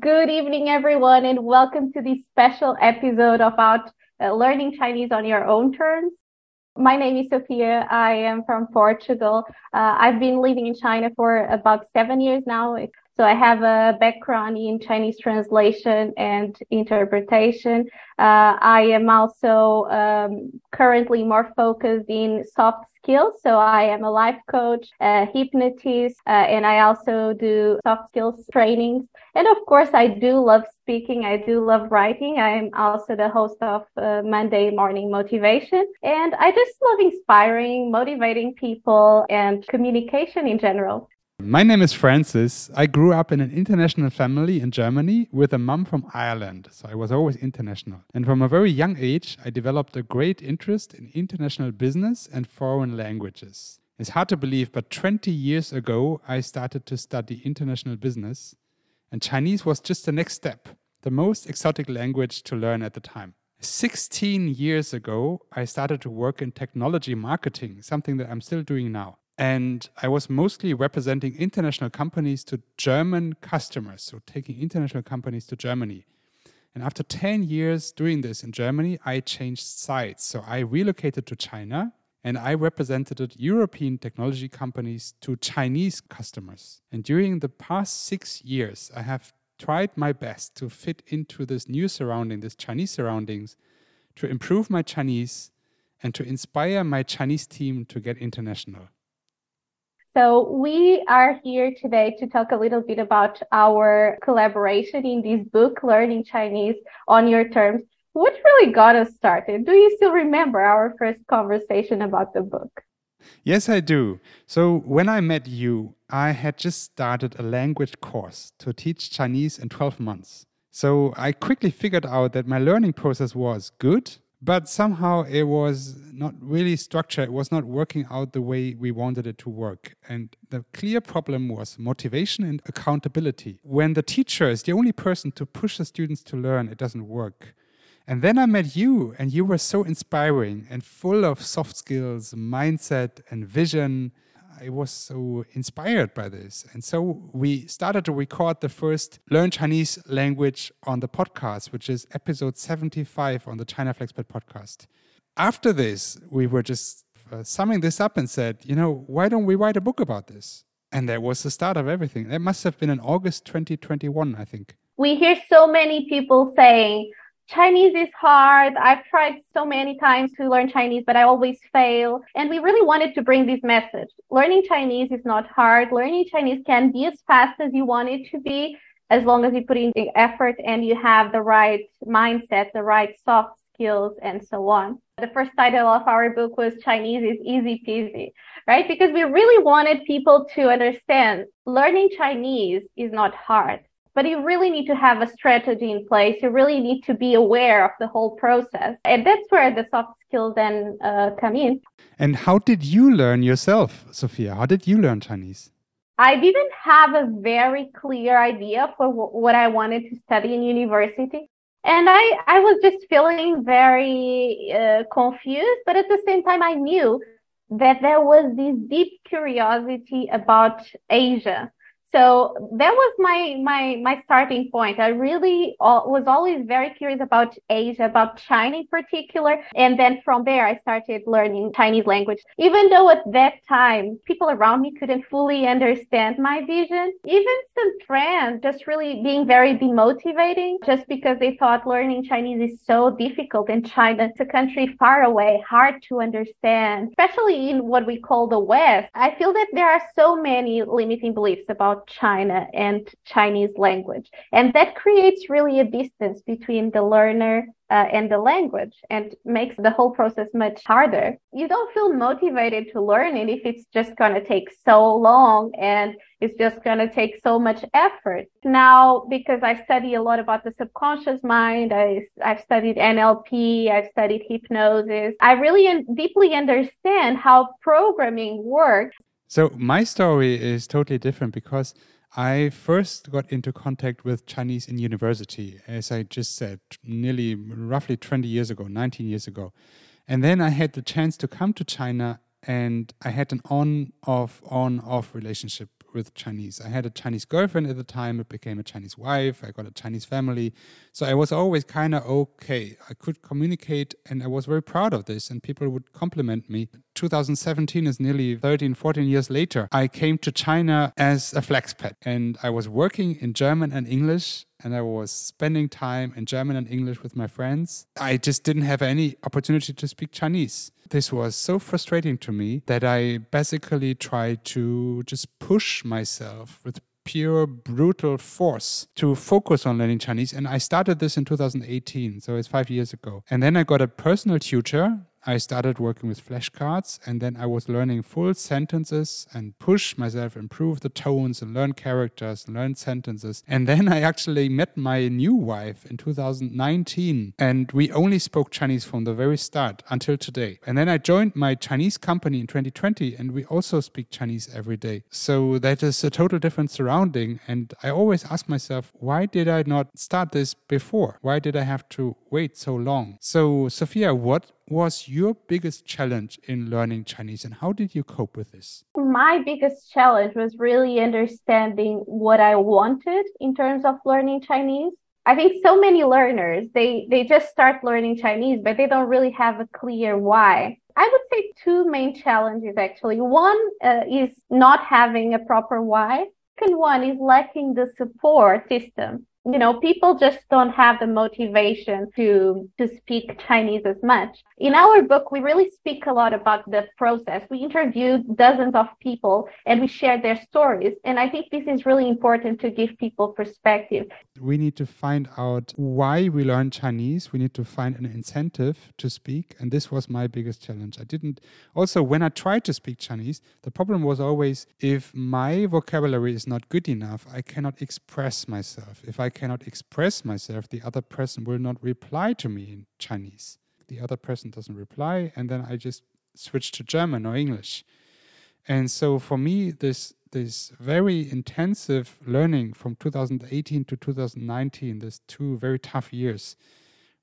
Good evening, everyone, and welcome to this special episode about uh, learning Chinese on your own terms. My name is Sophia. I am from Portugal. Uh, I've been living in China for about seven years now. So I have a background in Chinese translation and interpretation. Uh, I am also um, currently more focused in soft skills. So I am a life coach, a hypnotist, uh, and I also do soft skills trainings. And of course, I do love speaking. I do love writing. I am also the host of uh, Monday Morning Motivation. And I just love inspiring, motivating people and communication in general. My name is Francis. I grew up in an international family in Germany with a mum from Ireland, so I was always international. And from a very young age, I developed a great interest in international business and foreign languages. It's hard to believe, but 20 years ago, I started to study international business, and Chinese was just the next step, the most exotic language to learn at the time. 16 years ago, I started to work in technology marketing, something that I'm still doing now. And I was mostly representing international companies to German customers, so taking international companies to Germany. And after 10 years doing this in Germany, I changed sites. So I relocated to China and I represented European technology companies to Chinese customers. And during the past six years, I have tried my best to fit into this new surrounding, this Chinese surroundings, to improve my Chinese and to inspire my Chinese team to get international. So we are here today to talk a little bit about our collaboration in this book, Learning Chinese on Your Terms. What really got us started? Do you still remember our first conversation about the book? Yes, I do. So when I met you, I had just started a language course to teach Chinese in 12 months. So I quickly figured out that my learning process was good but somehow it was not really structured. It was not working out the way we wanted it to work. And the clear problem was motivation and accountability. When the teacher is the only person to push the students to learn it doesn't work. And then i met you and you were so inspiring and full of soft skills mindset and vision I was so inspired by this. And so we started to record the first Learn Chinese language on the podcast, which is episode 75 on the China Flexpat podcast. After this, we were just uh, summing this up and said, you know, why don't we write a book about this? And that was the start of everything. That must have been in August 2021, I think. We hear so many people saying, Chinese is hard. I've tried so many times to learn Chinese, but I always fail. And we really wanted to bring this message. Learning Chinese is not hard. Learning Chinese can be as fast as you want it to be, as long as you put in the effort and you have the right mindset, the right soft skills, and so on. The first title of our book was Chinese is easy peasy, right? Because we really wanted people to understand learning Chinese is not hard but you really need to have a strategy in place. You really need to be aware of the whole process. And that's where the soft skills then uh, come in. And how did you learn yourself, Sophia? How did you learn Chinese? I didn't have a very clear idea for what I wanted to study in university. And I, I was just feeling very uh, confused, but at the same time, I knew that there was this deep curiosity about Asia so that was my my my starting point. I really uh, was always very curious about asia about china in particular. And then from there i started learning chinese language. Even though at that time people around me couldn't fully understand my vision even some friends just really being very demotivating just because they thought learning chinese is so difficult in china. It's a country far away hard to understand especially in what we call the west. I feel that there are so many limiting beliefs about China and Chinese language. And that creates really a distance between the learner uh, and the language and makes the whole process much harder. You don't feel motivated to learn it if it's just going to take so long and it's just going to take so much effort. Now, because I study a lot about the subconscious mind, I, I've studied NLP, I've studied hypnosis. I really deeply understand how programming works so my story is totally different because I first got into contact with Chinese in university, as I just said, nearly roughly 20 years ago, 19 years ago. And then I had the chance to come to China and I had an on off, on off relationship with Chinese. I had a Chinese girlfriend at the time, it became a Chinese wife, I got a Chinese family. So I was always kind of okay. I could communicate and I was very proud of this, and people would compliment me. 2017 is nearly 13, 14 years later. I came to China as a flexpat and I was working in German and English and I was spending time in German and English with my friends. I just didn't have any opportunity to speak Chinese. This was so frustrating to me that I basically tried to just push myself with pure brutal force to focus on learning Chinese. And I started this in 2018, so it's five years ago. And then I got a personal tutor I started working with flashcards and then I was learning full sentences and push myself, improve the tones and learn characters, and learn sentences. And then I actually met my new wife in 2019 and we only spoke Chinese from the very start until today. And then I joined my Chinese company in 2020 and we also speak Chinese every day. So that is a total different surrounding. And I always ask myself, why did I not start this before? Why did I have to wait so long? So, Sophia, what was your biggest challenge in learning Chinese and how did you cope with this? My biggest challenge was really understanding what I wanted in terms of learning Chinese. I think so many learners, they, they just start learning Chinese, but they don't really have a clear why. I would say two main challenges actually. One uh, is not having a proper why. Second one is lacking the support system you know people just don't have the motivation to to speak chinese as much. In our book we really speak a lot about the process. We interviewed dozens of people and we shared their stories. And i think this is really important to give people perspective. We need to find out why we learn chinese. We need to find an incentive to speak. And this was my biggest challenge. I didn't also when i tried to speak chinese the problem was always if my vocabulary is not good enough i cannot express myself. If i cannot express myself, the other person will not reply to me in Chinese. The other person doesn't reply, and then I just switch to German or English. And so for me, this this very intensive learning from 2018 to 2019, these two very tough years,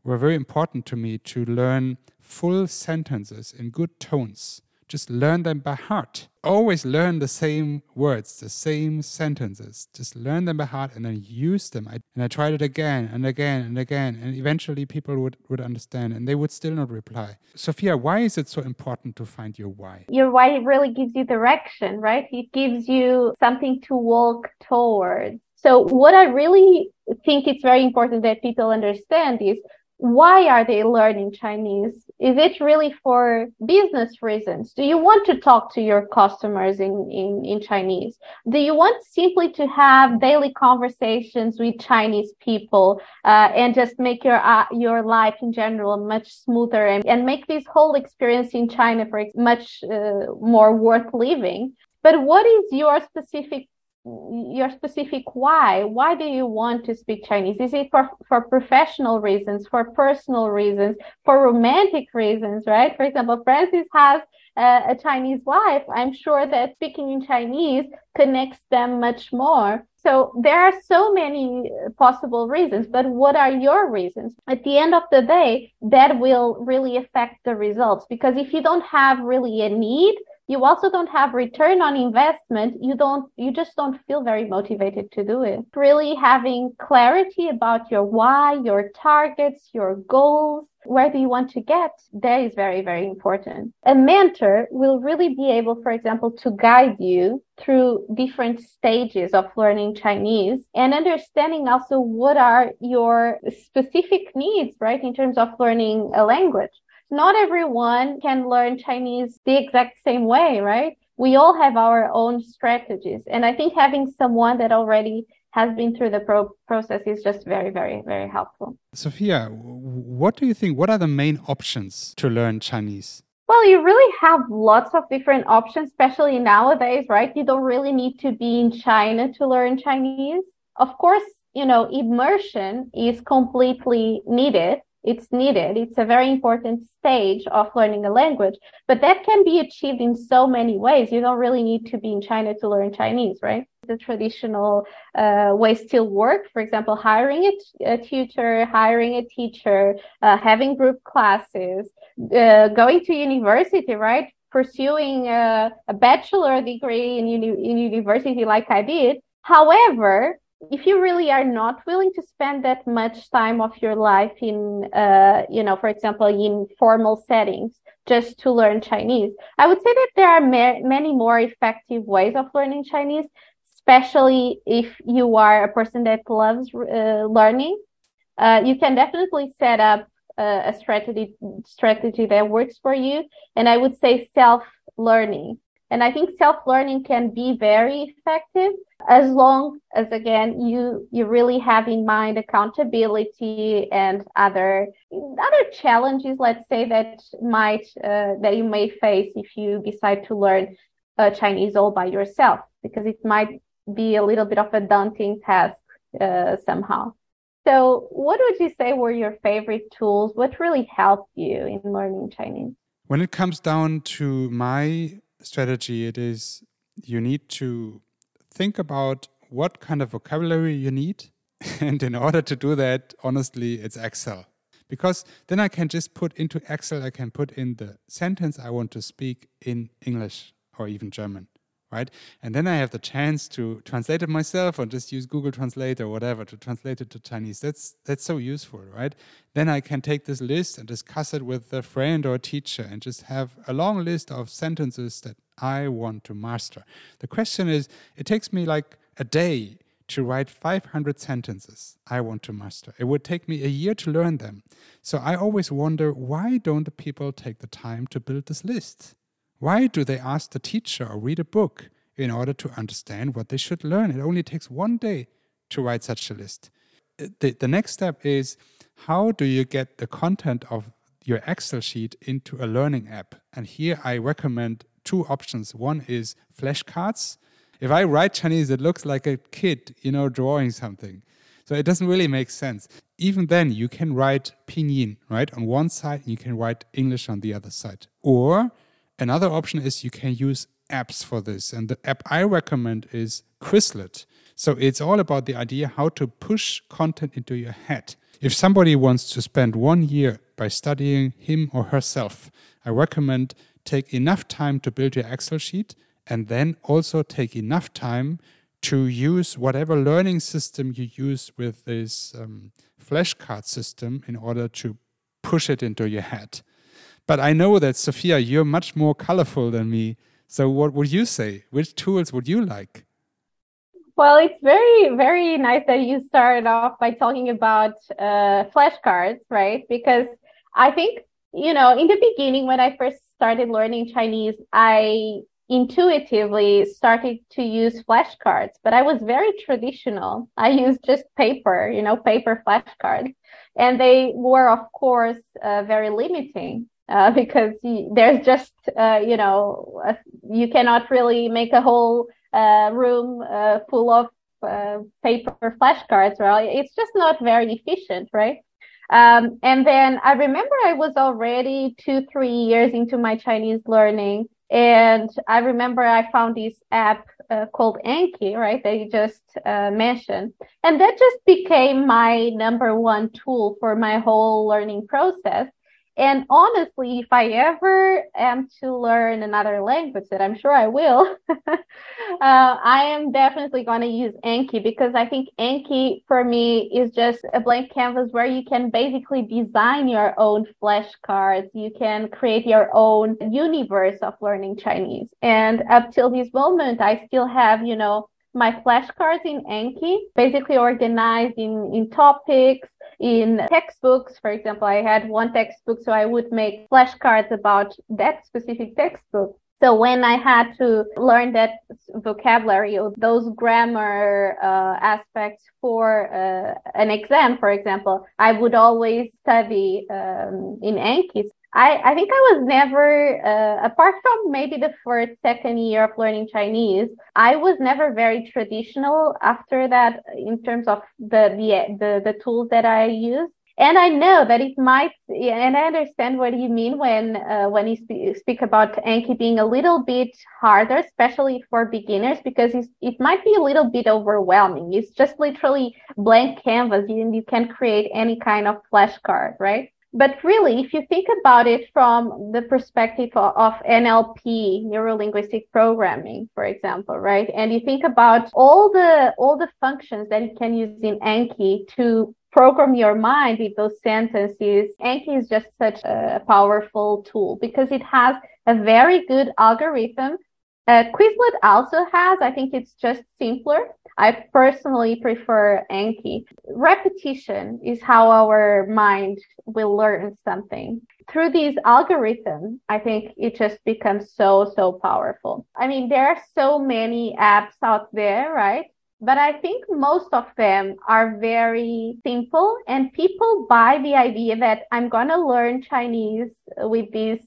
were very important to me to learn full sentences in good tones just learn them by heart. Always learn the same words, the same sentences. Just learn them by heart and then use them. I, and I tried it again and again and again. And eventually people would, would understand and they would still not reply. Sophia, why is it so important to find your why? Your why really gives you direction, right? It gives you something to walk towards. So what I really think it's very important that people understand is why are they learning Chinese? Is it really for business reasons? Do you want to talk to your customers in, in, in Chinese? Do you want simply to have daily conversations with Chinese people uh, and just make your uh, your life in general much smoother and, and make this whole experience in China for much uh, more worth living? But what is your specific your specific why. Why do you want to speak chinese? Is it for for professional reasons for personal reasons for romantic reasons right? For example francis has a, a chinese wife. I'm sure that speaking in chinese connects them much more. So there are so many possible reasons, but what are your reasons? At the end of the day, that will really affect the results because if you don't have really a need, you also don't have return on investment. You don't you just don't feel very motivated to do it. Really having clarity about your why your targets your goals where do you want to get that is very very important. A mentor will really be able for example to guide you through different stages of learning chinese and understanding also what are your specific needs right in terms of learning a language not everyone can learn Chinese the exact same way, right? We all have our own strategies. And I think having someone that already has been through the pro- process is just very, very, very helpful. Sophia, what do you think? What are the main options to learn Chinese? Well, you really have lots of different options, especially nowadays, right? You don't really need to be in China to learn Chinese. Of course, you know, immersion is completely needed it's needed. It's a very important stage of learning a language, but that can be achieved in so many ways. You don't really need to be in China to learn Chinese, right? The traditional uh, ways still work. For example, hiring a, a tutor, hiring a teacher, uh, having group classes, uh, going to university, right? pursuing a, a bachelor degree in, uni- in university like I did. However, if you really are not willing to spend that much time of your life in, uh, you know, for example, in formal settings, just to learn Chinese, I would say that there are ma- many more effective ways of learning Chinese, especially if you are a person that loves uh, learning. Uh, you can definitely set up a strategy strategy that works for you, and I would say self learning. And I think self learning can be very effective as long as again you you really have in mind accountability and other other challenges let's say that might uh, that you may face if you decide to learn uh, chinese all by yourself because it might be a little bit of a daunting task uh, somehow. So what would you say were your favorite tools? What really helped you in learning chinese? When it comes down to my strategy it is you need to think about what kind of vocabulary you need. And in order to do that, honestly, it's Excel. Because then I can just put into Excel, I can put in the sentence I want to speak in English or even German, right? And then I have the chance to translate it myself or just use Google Translate or whatever to translate it to Chinese. That's that's so useful, right? Then I can take this list and discuss it with a friend or a teacher and just have a long list of sentences that I want to master. The question is, it takes me like a day to write 500 sentences I want to master. It would take me a year to learn them. So I always wonder why don't the people take the time to build this list? Why do they ask the teacher or read a book in order to understand what they should learn? It only takes one day to write such a list. The, the next step is how do you get the content of your Excel sheet into a learning app? And here I recommend two options. One is flashcards. If I write Chinese, it looks like a kid, you know, drawing something. So it doesn't really make sense. Even then, you can write pinyin, right, on one side, and you can write English on the other side. Or another option is you can use apps for this. And the app I recommend is Quizlet. So it's all about the idea how to push content into your head. If somebody wants to spend one year by studying him or herself, I recommend take enough time to build your Excel sheet and then also take enough time to use whatever learning system you use with this um, flashcard system in order to push it into your head. But I know that, Sophia, you're much more colorful than me. So, what would you say? Which tools would you like? Well, it's very, very nice that you started off by talking about uh, flashcards, right? Because I think, you know, in the beginning, when I first started learning Chinese, I intuitively started to use flashcards, but I was very traditional. I used just paper, you know, paper flashcards. And they were, of course, uh, very limiting uh, because there's just, uh, you know, you cannot really make a whole uh, room uh, full of uh, paper flashcards, right? It's just not very efficient, right? Um, and then I remember I was already two, three years into my Chinese learning. And I remember I found this app uh, called Anki, right? That you just uh, mentioned. And that just became my number one tool for my whole learning process. And honestly, if I ever am to learn another language, that I'm sure I will, uh, I am definitely going to use Anki because I think Anki for me is just a blank canvas where you can basically design your own flashcards. You can create your own universe of learning Chinese. And up till this moment, I still have, you know, my flashcards in Anki, basically organized in, in topics, in textbooks. For example, I had one textbook, so I would make flashcards about that specific textbook. So when I had to learn that vocabulary or those grammar uh, aspects for uh, an exam, for example, I would always study um, in Anki. I, I think I was never, uh, apart from maybe the first, second year of learning Chinese, I was never very traditional after that in terms of the, the, the, the tools that I use. And I know that it might, and I understand what you mean when uh, when you sp- speak about Anki being a little bit harder, especially for beginners, because it might be a little bit overwhelming. It's just literally blank canvas, and you can create any kind of flashcard, right? But really, if you think about it from the perspective of, NLP, neuro linguistic programming, for example, right? And you think about all the all the functions that you can use in Anki to program your mind with those sentences. Anki is just such a powerful tool because it has a very good algorithm. Uh, Quizlet also has, I think it's just simpler. I personally prefer Anki. Repetition is how our mind will learn something. Through these algorithms, I think it just becomes so, so powerful. I mean, there are so many apps out there, right? But I think most of them are very simple and people buy the idea that I'm going to learn Chinese with this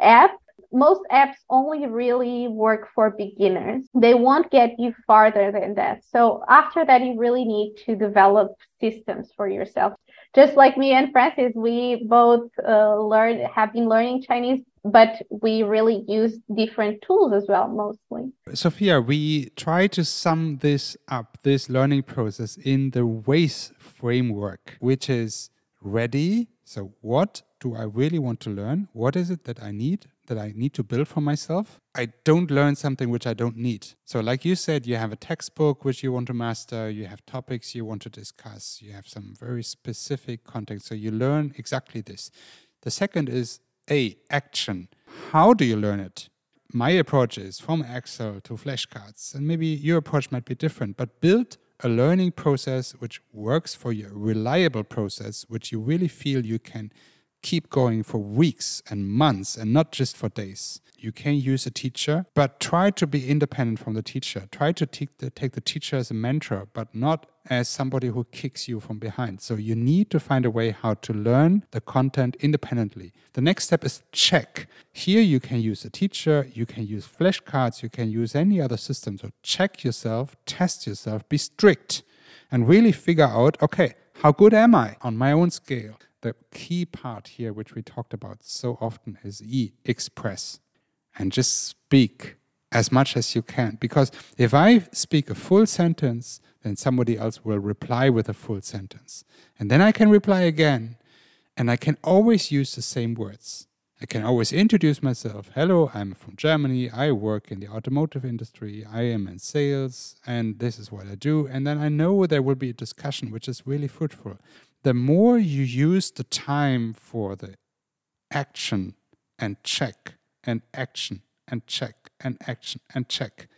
app. Most apps only really work for beginners. They won't get you farther than that. So after that, you really need to develop systems for yourself. Just like me and Francis, we both uh, have been learning Chinese but we really use different tools as well mostly sophia we try to sum this up this learning process in the ways framework which is ready so what do i really want to learn what is it that i need that i need to build for myself i don't learn something which i don't need so like you said you have a textbook which you want to master you have topics you want to discuss you have some very specific content so you learn exactly this the second is a, action. How do you learn it? My approach is from Excel to flashcards, and maybe your approach might be different, but build a learning process which works for you, a reliable process which you really feel you can keep going for weeks and months and not just for days. You can use a teacher, but try to be independent from the teacher. Try to take the, take the teacher as a mentor, but not as somebody who kicks you from behind. So you need to find a way how to learn the content independently. The next step is check. Here you can use a teacher, you can use flashcards, you can use any other system. So check yourself, test yourself, be strict, and really figure out okay, how good am I on my own scale? The key part here, which we talked about so often, is E, express. And just speak as much as you can. Because if I speak a full sentence, then somebody else will reply with a full sentence. And then I can reply again. And I can always use the same words. I can always introduce myself. Hello, I'm from Germany. I work in the automotive industry. I am in sales, and this is what I do. And then I know there will be a discussion, which is really fruitful. The more you use the time for the action and check and action and check and action and check,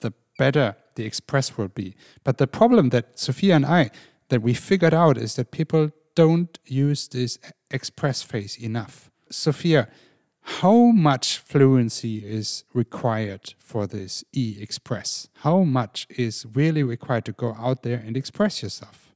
the better the express will be. But the problem that Sophia and I that we figured out is that people don't use this express phase enough. Sophia, how much fluency is required for this e express? How much is really required to go out there and express yourself?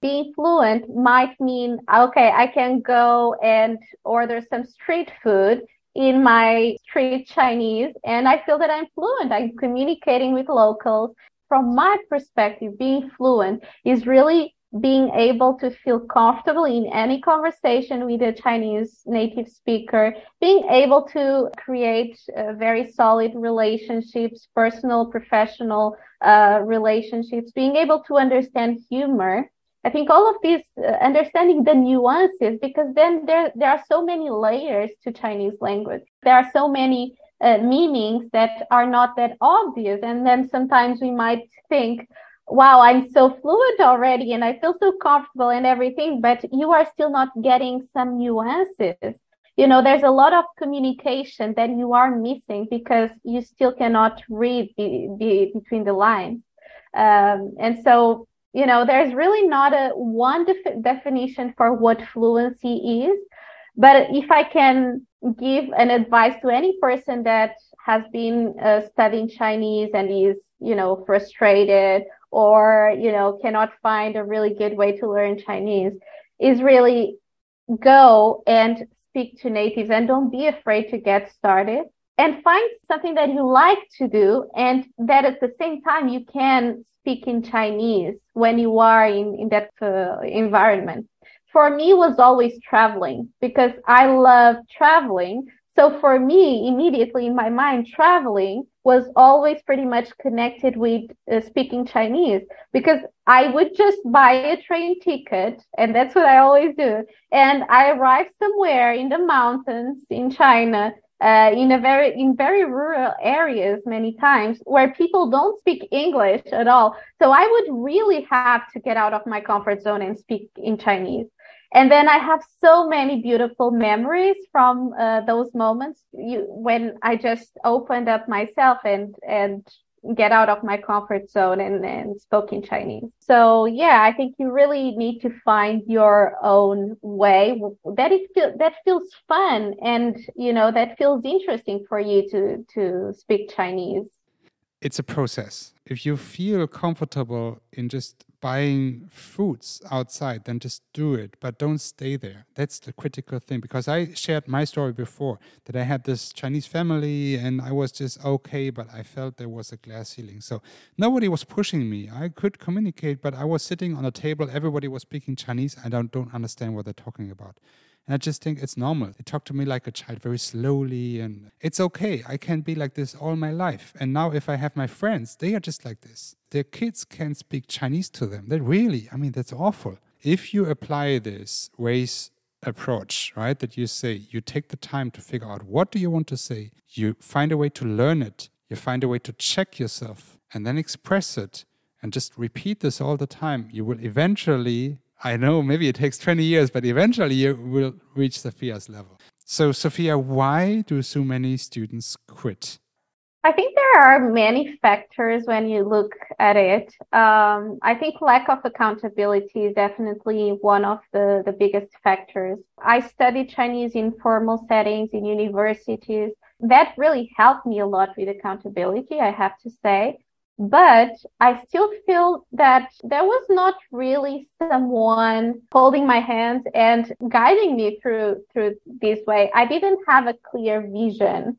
Being fluent might mean okay, I can go and order some street food in my street Chinese and I feel that I'm fluent. I'm communicating with locals. From my perspective, being fluent is really being able to feel comfortable in any conversation with a Chinese native speaker, being able to create uh, very solid relationships, personal, professional uh, relationships, being able to understand humor I think all of these uh, understanding the nuances because then there there are so many layers to Chinese language. There are so many uh, meanings that are not that obvious, and then sometimes we might think, "Wow, I'm so fluent already, and I feel so comfortable and everything," but you are still not getting some nuances. You know, there's a lot of communication that you are missing because you still cannot read the, the between the lines. Um, and so you know, there's really not a one def- definition for what fluency is. But if I can give an advice to any person that has been uh, studying Chinese and is, you know, frustrated or, you know, cannot find a really good way to learn Chinese is really go and speak to natives and don't be afraid to get started and find something that you like to do and that at the same time you can speak in Chinese when you are in, in that uh, environment. For me was always traveling because I love traveling. So for me, immediately in my mind, traveling was always pretty much connected with uh, speaking Chinese because I would just buy a train ticket, and that's what I always do. And I arrive somewhere in the mountains in China, uh, in a very in very rural areas many times where people don't speak English at all. So I would really have to get out of my comfort zone and speak in Chinese. And then I have so many beautiful memories from uh, those moments you, when I just opened up myself and and get out of my comfort zone and, and spoke in Chinese. So yeah, I think you really need to find your own way that feel, that feels fun and you know that feels interesting for you to to speak Chinese. It's a process. If you feel comfortable in just buying foods outside, then just do it, but don't stay there. That's the critical thing because I shared my story before that I had this Chinese family and I was just okay, but I felt there was a glass ceiling. So nobody was pushing me. I could communicate, but I was sitting on a table, everybody was speaking Chinese. I don't, don't understand what they're talking about. And I just think it's normal. They talk to me like a child very slowly, and it's okay. I can be like this all my life. And now, if I have my friends, they are just like this. Their kids can speak Chinese to them. They really, I mean, that's awful. If you apply this ways approach, right, that you say, you take the time to figure out what do you want to say, you find a way to learn it, you find a way to check yourself, and then express it, and just repeat this all the time, you will eventually I know maybe it takes 20 years, but eventually you will reach Sophia's level. So, Sophia, why do so many students quit? I think there are many factors when you look at it. Um, I think lack of accountability is definitely one of the, the biggest factors. I studied Chinese in formal settings in universities. That really helped me a lot with accountability, I have to say but I still feel that there was not really someone holding my hand and guiding me through through this way. I didn't have a clear vision.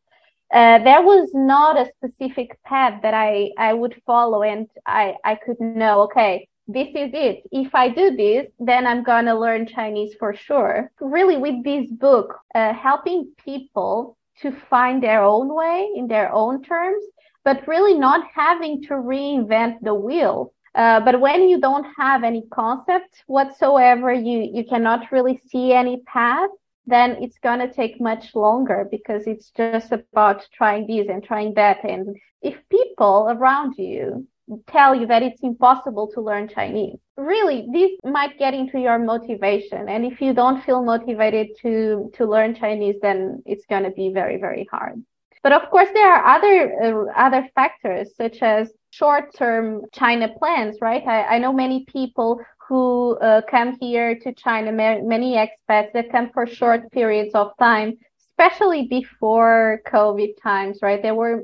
Uh, there was not a specific path that I, I would follow and I, I could know, okay, this is it. If I do this, then I'm going to learn Chinese for sure. Really, with this book, uh, helping people to find their own way in their own terms but really not having to reinvent the wheel. Uh, but when you don't have any concept whatsoever, you, you cannot really see any path, then it's going to take much longer because it's just about trying this and trying that. And if people around you tell you that it's impossible to learn Chinese, really, this might get into your motivation. And if you don't feel motivated to, to learn Chinese, then it's going to be very, very hard. But of course, there are other uh, other factors such as short-term China plans, right? I, I know many people who uh, come here to China, many expats that come for short periods of time, especially before COVID times, right? There were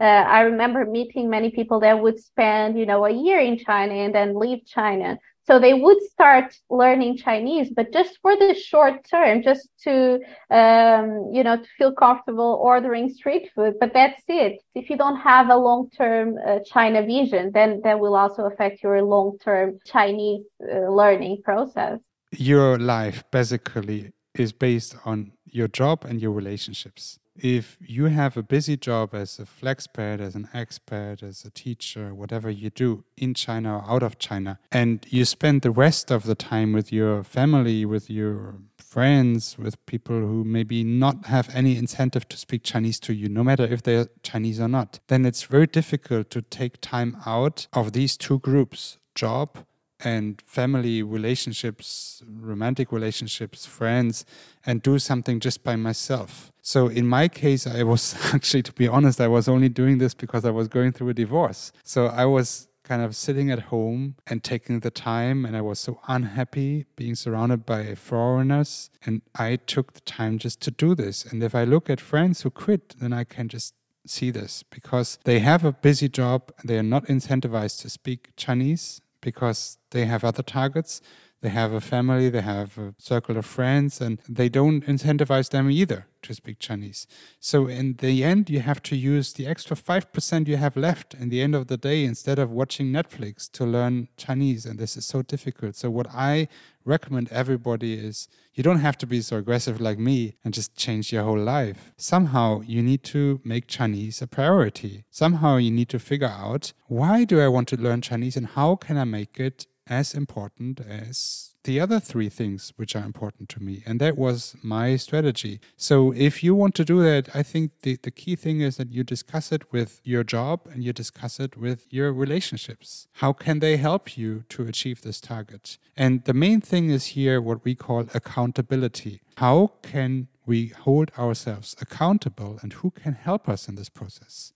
uh, I remember meeting many people that would spend, you know, a year in China and then leave China. So they would start learning Chinese, but just for the short term, just to, um, you know, to feel comfortable ordering street food. But that's it. If you don't have a long-term uh, China vision, then that will also affect your long-term Chinese uh, learning process. Your life basically is based on your job and your relationships if you have a busy job as a flexpat, as an expat, as a teacher, whatever you do in China or out of China, and you spend the rest of the time with your family, with your friends, with people who maybe not have any incentive to speak Chinese to you, no matter if they're Chinese or not, then it's very difficult to take time out of these two groups job and family relationships, romantic relationships, friends, and do something just by myself. So in my case, I was actually, to be honest, I was only doing this because I was going through a divorce. So I was kind of sitting at home and taking the time and I was so unhappy being surrounded by foreigners and I took the time just to do this and if I look at friends who quit then I can just see this because they have a busy job they are not incentivized to speak Chinese because they have other targets. They have a family, they have a circle of friends, and they don't incentivize them either to speak Chinese. So in the end, you have to use the extra 5% you have left in the end of the day instead of watching Netflix to learn Chinese. And this is so difficult. So what I recommend everybody is you don't have to be so aggressive like me and just change your whole life. Somehow you need to make Chinese a priority. Somehow you need to figure out why do I want to learn Chinese and how can I make it as important as the other three things which are important to me. And that was my strategy. So if you want to do that, I think the, the key thing is that you discuss it with your job and you discuss it with your relationships. How can they help you to achieve this target? And the main thing is here what we call accountability. How can we hold ourselves accountable and who can help us in this process?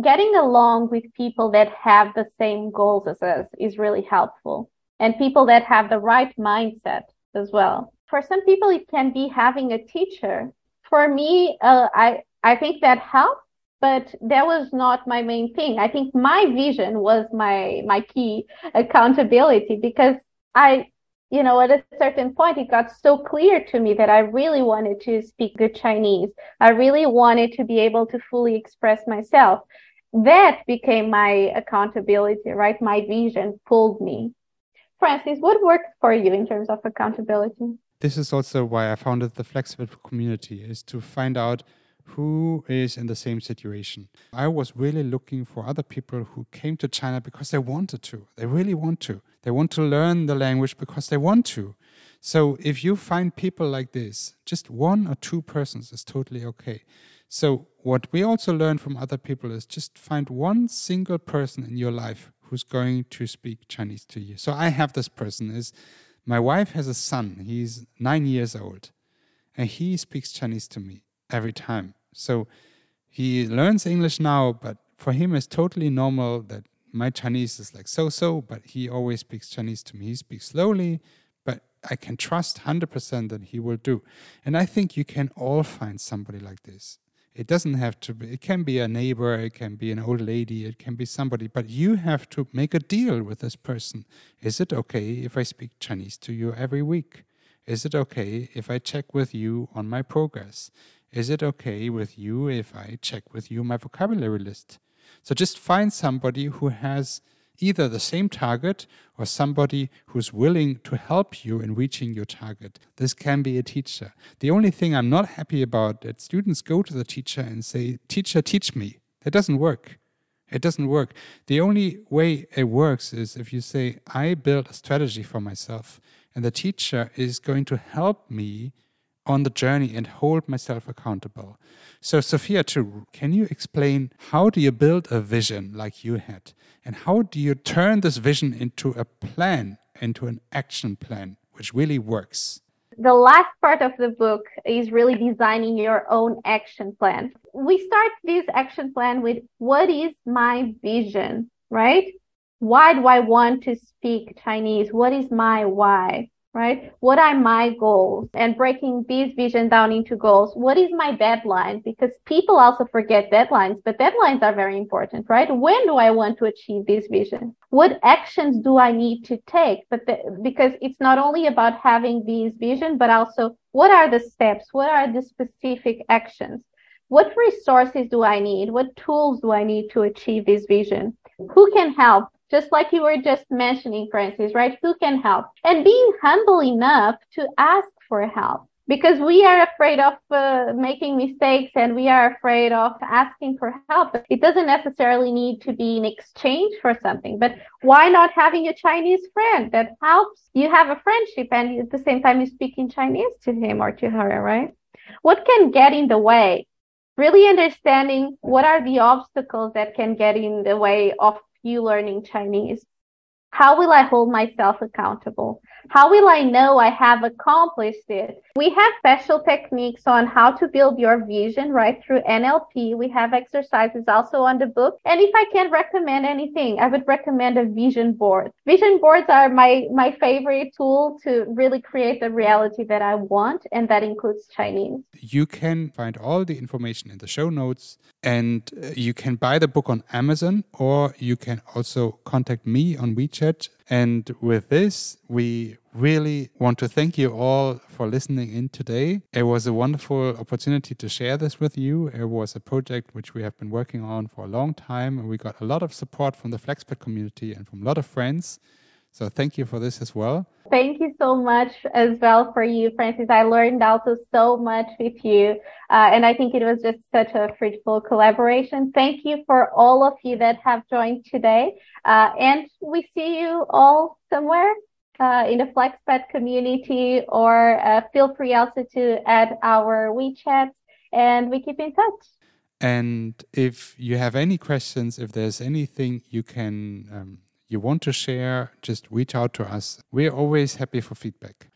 Getting along with people that have the same goals as us is really helpful and people that have the right mindset as well. For some people, it can be having a teacher. For me, uh, I, I think that helped, but that was not my main thing. I think my vision was my, my key accountability because I, you know, at a certain point, it got so clear to me that I really wanted to speak good Chinese. I really wanted to be able to fully express myself. That became my accountability, right? My vision pulled me. Francis, what worked for you in terms of accountability? This is also why I founded the Flexible Community, is to find out who is in the same situation. I was really looking for other people who came to China because they wanted to. They really want to. They want to learn the language because they want to. So if you find people like this, just one or two persons is totally okay. So what we also learn from other people is just find one single person in your life who's going to speak Chinese to you. So I have this person is my wife has a son. He's 9 years old and he speaks Chinese to me every time. So he learns English now, but for him it's totally normal that my Chinese is like so so, but he always speaks Chinese to me. He speaks slowly, but I can trust 100% that he will do. And I think you can all find somebody like this. It doesn't have to be, it can be a neighbor, it can be an old lady, it can be somebody, but you have to make a deal with this person. Is it okay if I speak Chinese to you every week? Is it okay if I check with you on my progress? Is it okay with you if I check with you my vocabulary list? So just find somebody who has either the same target or somebody who's willing to help you in reaching your target. This can be a teacher. The only thing I'm not happy about that students go to the teacher and say, "Teacher, teach me." That doesn't work. It doesn't work. The only way it works is if you say, I build a strategy for myself, and the teacher is going to help me on the journey and hold myself accountable. So, Sophia, too, can you explain how do you build a vision like you had? And how do you turn this vision into a plan, into an action plan, which really works? The last part of the book is really designing your own action plan. We start this action plan with what is my vision, right? Why do I want to speak Chinese? What is my why? Right? What are my goals? And breaking these vision down into goals. What is my deadline? Because people also forget deadlines, but deadlines are very important, right? When do I want to achieve this vision? What actions do I need to take? But the, because it's not only about having these vision, but also what are the steps? What are the specific actions? What resources do I need? What tools do I need to achieve this vision? Who can help? Just like you were just mentioning, Francis, right? Who can help? And being humble enough to ask for help because we are afraid of uh, making mistakes and we are afraid of asking for help. It doesn't necessarily need to be in exchange for something, but why not having a Chinese friend that helps you have a friendship and at the same time you speak in Chinese to him or to her, right? What can get in the way? Really understanding what are the obstacles that can get in the way of you learning Chinese? How will I hold myself accountable? How will I know I have accomplished it? We have special techniques on how to build your vision right through NLP. We have exercises also on the book. And if I can recommend anything, I would recommend a vision board. Vision boards are my, my favorite tool to really create the reality that I want. And that includes Chinese. You can find all the information in the show notes and uh, you can buy the book on Amazon or you can also contact me on WeChat and with this, we really want to thank you all for listening in today. It was a wonderful opportunity to share this with you. It was a project which we have been working on for a long time, and we got a lot of support from the Flexpat community and from a lot of friends. So thank you for this as well. Thank you so much as well for you, Francis. I learned also so much with you. Uh, and I think it was just such a fruitful collaboration. Thank you for all of you that have joined today. Uh, and we see you all somewhere uh, in the Flexpat community or uh, feel free also to add our WeChat and we keep in touch. And if you have any questions, if there's anything you can um, you want to share, just reach out to us. We're always happy for feedback.